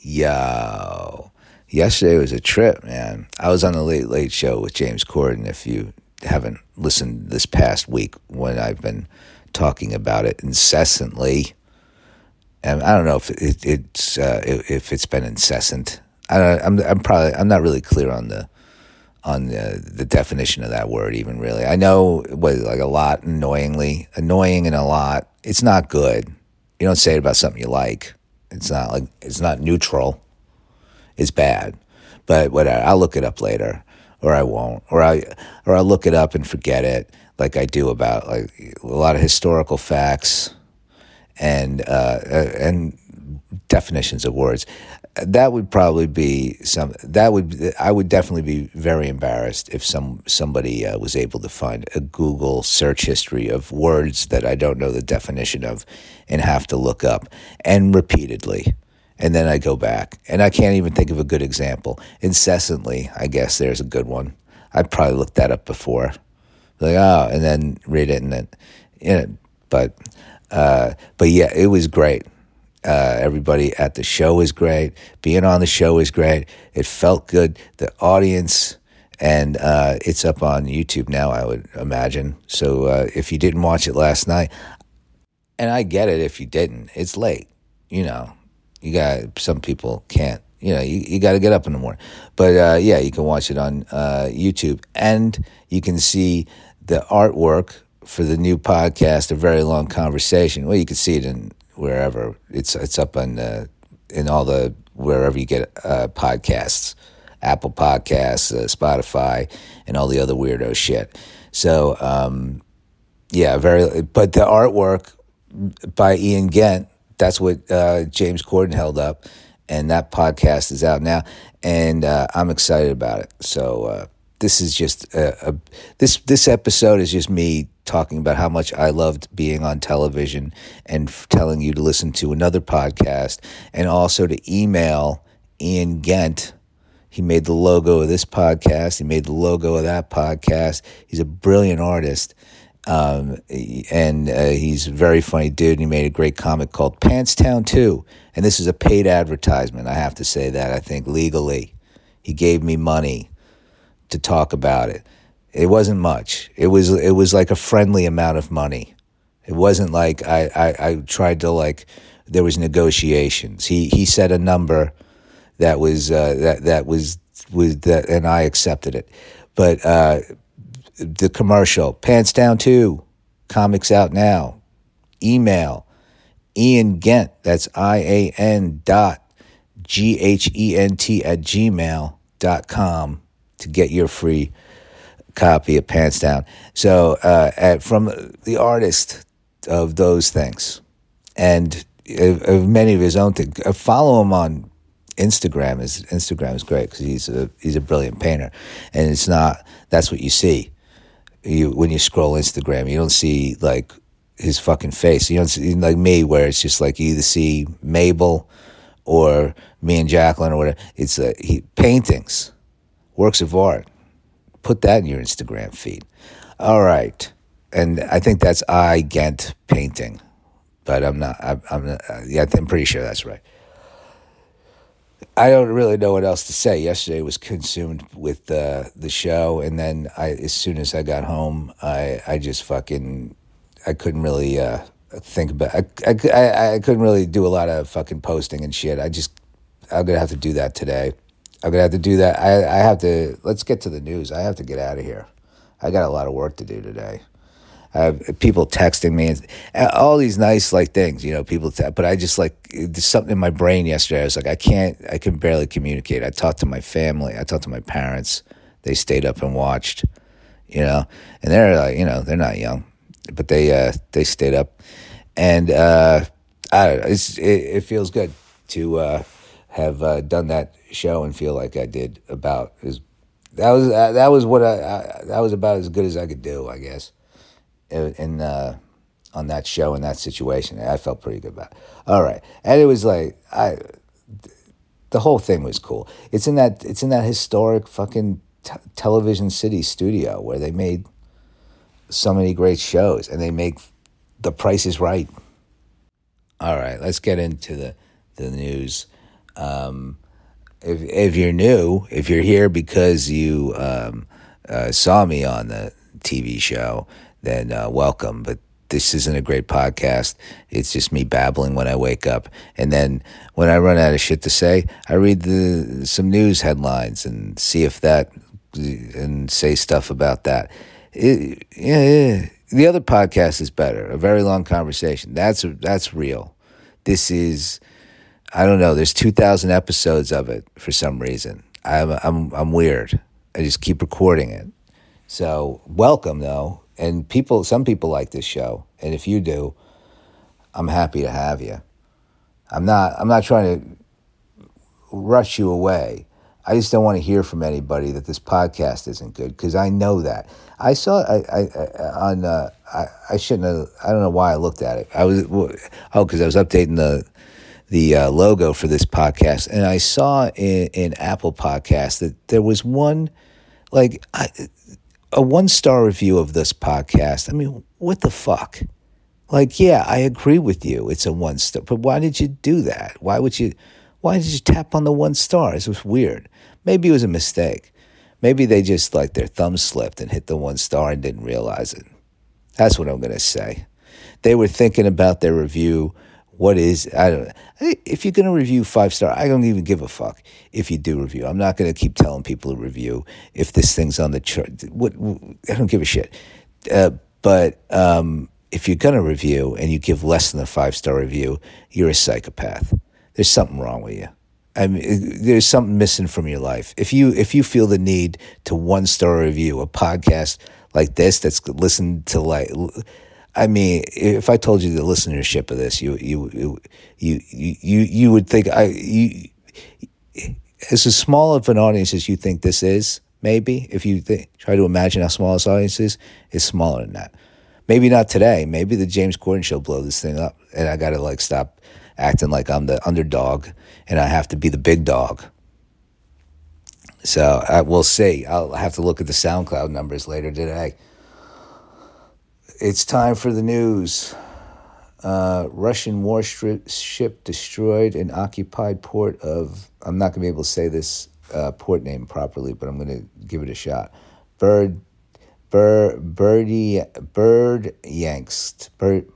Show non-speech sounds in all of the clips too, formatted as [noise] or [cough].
Yo, yesterday was a trip, man. I was on the Late Late Show with James Corden. If you haven't listened this past week, when I've been talking about it incessantly, and I don't know if it, it's uh, if it's been incessant. I don't, I'm I'm probably I'm not really clear on the on the the definition of that word even really. I know what like a lot annoyingly annoying and a lot. It's not good. You don't say it about something you like. It's not like it's not neutral. It's bad. But whatever. I'll look it up later, or I won't, or I or I'll look it up and forget it, like I do about like a lot of historical facts and uh, and definitions of words. That would probably be some. That would I would definitely be very embarrassed if some somebody uh, was able to find a Google search history of words that I don't know the definition of, and have to look up and repeatedly, and then I go back and I can't even think of a good example. Incessantly, I guess there's a good one. I probably looked that up before, like oh, and then read it and then, you know, but uh, but yeah, it was great. Uh, everybody at the show was great. Being on the show was great. It felt good. The audience, and uh, it's up on YouTube now, I would imagine. So uh, if you didn't watch it last night, and I get it if you didn't, it's late. You know, you got some people can't. You know, you, you got to get up in the morning. But uh, yeah, you can watch it on uh, YouTube, and you can see the artwork for the new podcast, a very long conversation. Well, you can see it in wherever it's it's up on in all the wherever you get uh, podcasts, Apple Podcasts, uh, Spotify, and all the other weirdo shit. So um, yeah, very. But the artwork by Ian Ghent, that's what uh, James Corden held up, and that podcast is out now, and uh, I'm excited about it. So uh, this is just a, a, this this episode is just me talking about how much I loved being on television and f- telling you to listen to another podcast and also to email Ian Ghent. He made the logo of this podcast. He made the logo of that podcast. He's a brilliant artist. Um, and uh, he's a very funny dude. And he made a great comic called Pants Town 2. And this is a paid advertisement. I have to say that, I think, legally. He gave me money to talk about it. It wasn't much. It was it was like a friendly amount of money. It wasn't like I, I, I tried to like there was negotiations. He he said a number that was uh, that that was was that and I accepted it. But uh, the commercial pants down too, comics out now. Email Ian Ghent. That's I A N dot G H E N T at gmail dot com to get your free copy of Pants Down. So uh, at, from the artist of those things, and of, many of his own things. Uh, follow him on Instagram. His Instagram is great because he's a he's a brilliant painter, and it's not that's what you see. You when you scroll Instagram, you don't see like his fucking face. You don't see like me, where it's just like you either see Mabel or me and Jacqueline or whatever. It's uh, he paintings, works of art Put that in your Instagram feed. All right. And I think that's I Ghent painting, but I'm not, I'm, I'm not, yeah, I'm pretty sure that's right. I don't really know what else to say. Yesterday was consumed with uh, the show, and then I, as soon as I got home, I, I just fucking, I couldn't really uh, think about. I, I, I couldn't really do a lot of fucking posting and shit. I just, I'm gonna have to do that today. I'm gonna have to do that. I, I have to. Let's get to the news. I have to get out of here. I got a lot of work to do today. I have people texting me and all these nice like things, you know. People, te- but I just like there's something in my brain yesterday. I was like, I can't. I can barely communicate. I talked to my family. I talked to my parents. They stayed up and watched, you know, and they're like, you know, they're not young, but they uh, they stayed up, and uh, I don't know. It's it, it feels good to uh, have uh, done that show and feel like I did about is that was uh, that was what I, I, that was about as good as I could do, I guess. In uh, on that show in that situation, I felt pretty good about. It. All right, and it was like I, the whole thing was cool. It's in that it's in that historic fucking t- television city studio where they made so many great shows, and they make The Price is Right. All right, let's get into the the news. Um, if if you're new, if you're here because you um, uh, saw me on the TV show, then uh, welcome. But this isn't a great podcast. It's just me babbling when I wake up, and then when I run out of shit to say, I read the some news headlines and see if that and say stuff about that. It, yeah, yeah, the other podcast is better. A very long conversation. That's that's real. This is I don't know. There's 2,000 episodes of it for some reason. I'm I'm I'm weird. I just keep recording it. So welcome though, and people. Some people like this show, and if you do, I'm happy to have you. I'm not. I'm not trying to rush you away. I just don't want to hear from anybody that this podcast isn't good because I know that. I saw I, I, I on uh, I, I shouldn't have. I don't know why I looked at it. I was oh because I was updating the the uh, logo for this podcast, and I saw in, in Apple Podcast that there was one, like I, a one star review of this podcast. I mean, what the fuck? Like, yeah, I agree with you. It's a one star, but why did you do that? Why would you? Why did you tap on the one star? It was weird. Maybe it was a mistake. Maybe they just like their thumb slipped and hit the one star and didn't realize it. That's what I'm gonna say. They were thinking about their review what is I don't if you're gonna review five star, I don't even give a fuck if you do review. I'm not gonna keep telling people to review if this thing's on the chart. What, I don't give a shit. Uh, but um, if you're gonna review and you give less than a five star review, you're a psychopath. There's something wrong with you. I mean, there's something missing from your life. If you if you feel the need to one star review a podcast like this that's listened to like I mean, if I told you the listenership of this, you you you you you, you would think I you as small of an audience as you think this is. Maybe if you try to imagine how small this audience is, it's smaller than that. Maybe not today. Maybe the James Corden show blow this thing up, and I got to like stop acting like I'm the underdog, and I have to be the big dog. So I, we'll see. I'll have to look at the SoundCloud numbers later today it's time for the news. Uh, Russian warship ship destroyed an occupied port of. I'm not going to be able to say this uh, port name properly, but I'm going to give it a shot. Bird, bird, birdie, bird Yankst, bird,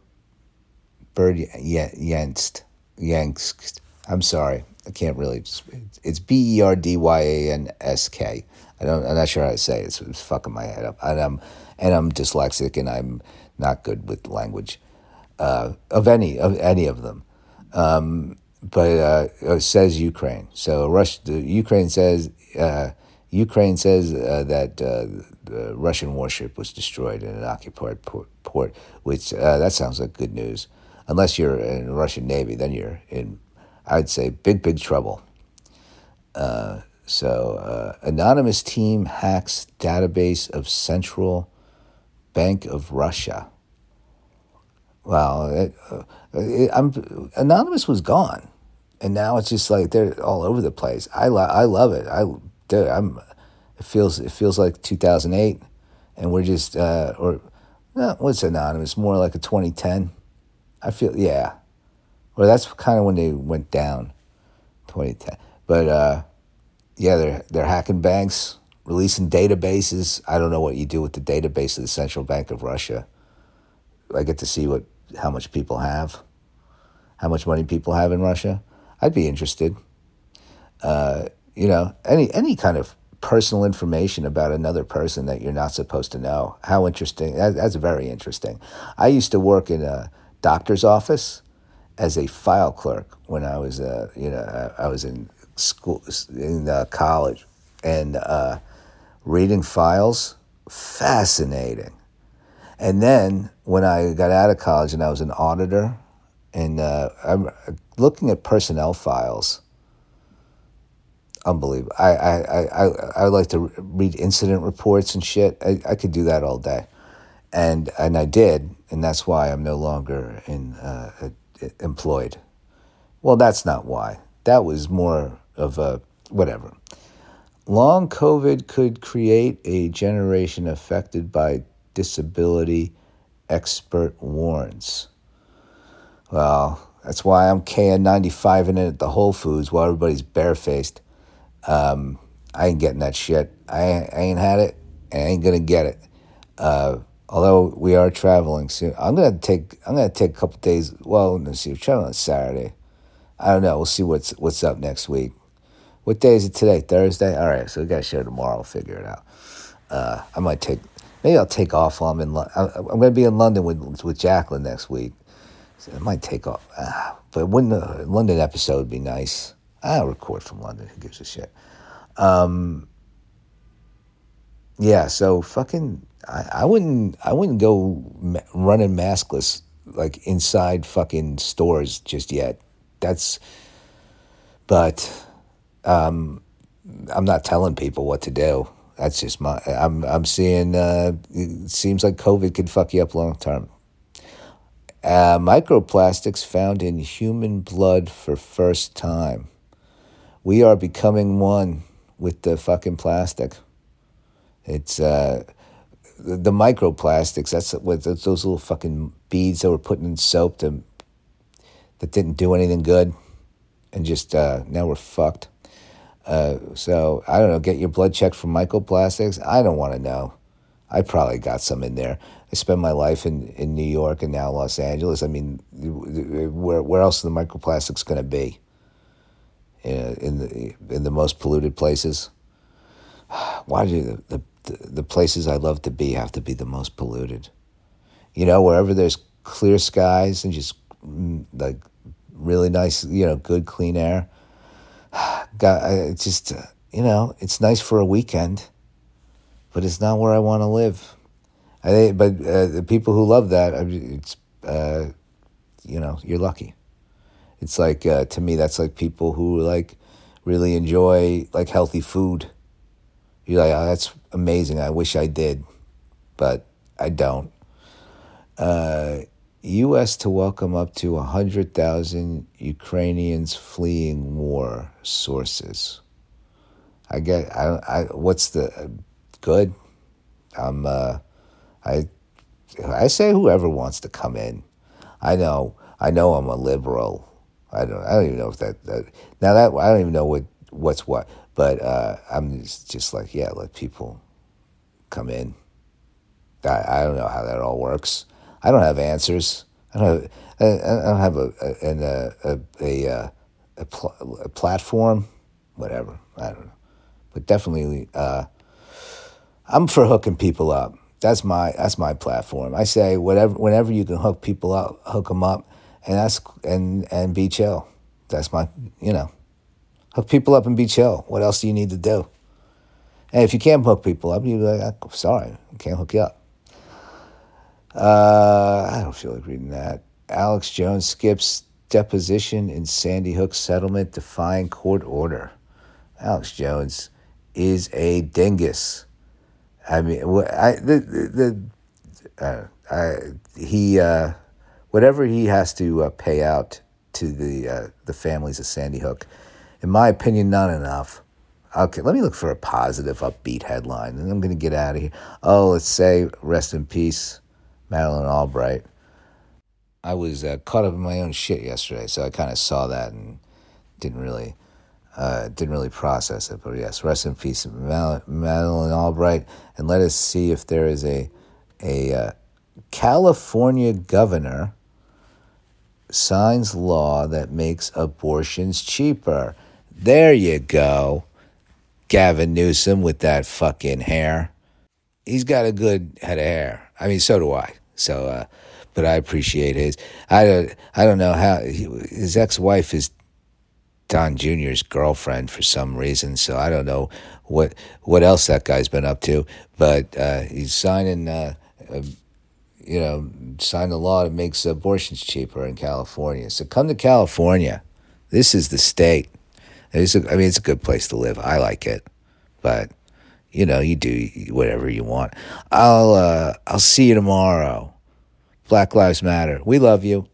bird Yankst, Yankst. I'm sorry, I can't really. It's B E R D Y A N S K. I don't. I'm not sure how to say it. It's, it's fucking my head up. And I'm and I'm dyslexic and I'm not good with language uh, of any of any of them. Um, but uh, it says Ukraine. So Russia, the Ukraine says uh, Ukraine says uh, that uh, the Russian warship was destroyed in an occupied port. port which uh, that sounds like good news. Unless you're in the Russian Navy, then you're in, I'd say, big big trouble. so anonymous team hacks database of Central Bank of Russia. Well, it, uh, it, I'm, Anonymous was gone, and now it's just like they're all over the place. I lo- I love it. I dude, I'm. It feels it feels like 2008, and we're just uh, or what's Anonymous? More like a 2010. I feel yeah, or that's kind of when they went down, 2010. But uh, yeah, they're they're hacking banks releasing databases. I don't know what you do with the database of the Central Bank of Russia. I get to see what how much people have, how much money people have in Russia. I'd be interested. Uh, you know, any any kind of personal information about another person that you're not supposed to know. How interesting! That, that's very interesting. I used to work in a doctor's office as a file clerk when I was, uh, you know, I was in school in uh, college, and uh, reading files, fascinating. And then when I got out of college and I was an auditor, and uh, I'm looking at personnel files. Unbelievable. I, I, I, I, like to read incident reports and shit. I, I could do that all day. And, and I did, and that's why I'm no longer in, uh, employed. Well, that's not why. That was more of a whatever. Long COVID could create a generation affected by disability, expert warns. Well, That's why I'm KN95 in it at the Whole Foods while everybody's barefaced. Um, I ain't getting that shit. I, I ain't had it. I ain't gonna get it. Uh, although we are traveling soon, I'm gonna take I'm gonna take a couple days. Well, let's see. We're traveling on Saturday. I don't know. We'll see what's what's up next week. What day is it today? Thursday. All right. So we got a show tomorrow. I'll figure it out. Uh, I might take maybe I'll take off while I'm in. I'm going to be in London with with Jacqueline next week. So I might take off. Uh, but wouldn't a London episode would be nice? I'll record from London. Who gives a shit? Um, yeah. So fucking. I, I wouldn't. I wouldn't go ma- running maskless like inside fucking stores just yet. That's. But. Um, I'm not telling people what to do. That's just my. I'm. I'm seeing. Uh, it seems like COVID could fuck you up long term. Uh, microplastics found in human blood for first time. We are becoming one with the fucking plastic. It's uh, the, the microplastics. That's what those little fucking beads that were putting in soap to, that didn't do anything good, and just uh, now we're fucked. Uh, so I don't know. Get your blood checked for microplastics. I don't want to know. I probably got some in there. I spent my life in, in New York and now Los Angeles. I mean, where where else are the microplastics going to be? In, in the in the most polluted places. Why do the, the the places I love to be have to be the most polluted? You know, wherever there's clear skies and just mm, like really nice, you know, good clean air. [sighs] God, it's just you know, it's nice for a weekend, but it's not where I want to live. I think, but uh, the people who love that, it's uh, you know, you're lucky. It's like uh, to me, that's like people who like really enjoy like healthy food. You're like, oh, that's amazing. I wish I did, but I don't. Uh, U.S. to welcome up to 100,000 Ukrainians fleeing war, sources. I get, I, I what's the, good? I'm, uh, I, I say whoever wants to come in. I know, I know I'm a liberal. I don't, I don't even know if that, that now that, I don't even know what, what's what, but, uh, I'm just, just like, yeah, let people come in. I, I don't know how that all works. I don't have answers. I don't have, I don't have a a a a, a, a, pl- a platform, whatever. I don't know, but definitely, uh, I'm for hooking people up. That's my that's my platform. I say whatever whenever you can hook people up, hook them up, and that's and and be chill. That's my you know, hook people up and be chill. What else do you need to do? And if you can't hook people up, you're like, sorry, I can't hook you up. Uh, I don't feel like reading that. Alex Jones skips deposition in Sandy Hook settlement defying court order. Alex Jones is a dingus. I mean, I the the, the uh, I, he uh, whatever he has to uh, pay out to the uh, the families of Sandy Hook, in my opinion, not enough. Okay, let me look for a positive, upbeat headline, and I'm going to get out of here. Oh, let's say rest in peace Madeleine Albright. I was uh, caught up in my own shit yesterday, so I kind of saw that and didn't really uh, didn't really process it. But yes, rest in peace, Madeleine Albright, and let us see if there is a a uh, California governor signs law that makes abortions cheaper. There you go, Gavin Newsom with that fucking hair. He's got a good head of hair. I mean, so do I. So, uh, but I appreciate his. I don't. I don't know how his ex-wife is Don Jr.'s girlfriend for some reason. So I don't know what what else that guy's been up to. But uh, he's signing. Uh, you know, signed a law that makes abortions cheaper in California. So come to California. This is the state. It's a, I mean, it's a good place to live. I like it, but you know, you do whatever you want. I'll uh, I'll see you tomorrow. Black Lives Matter. We love you.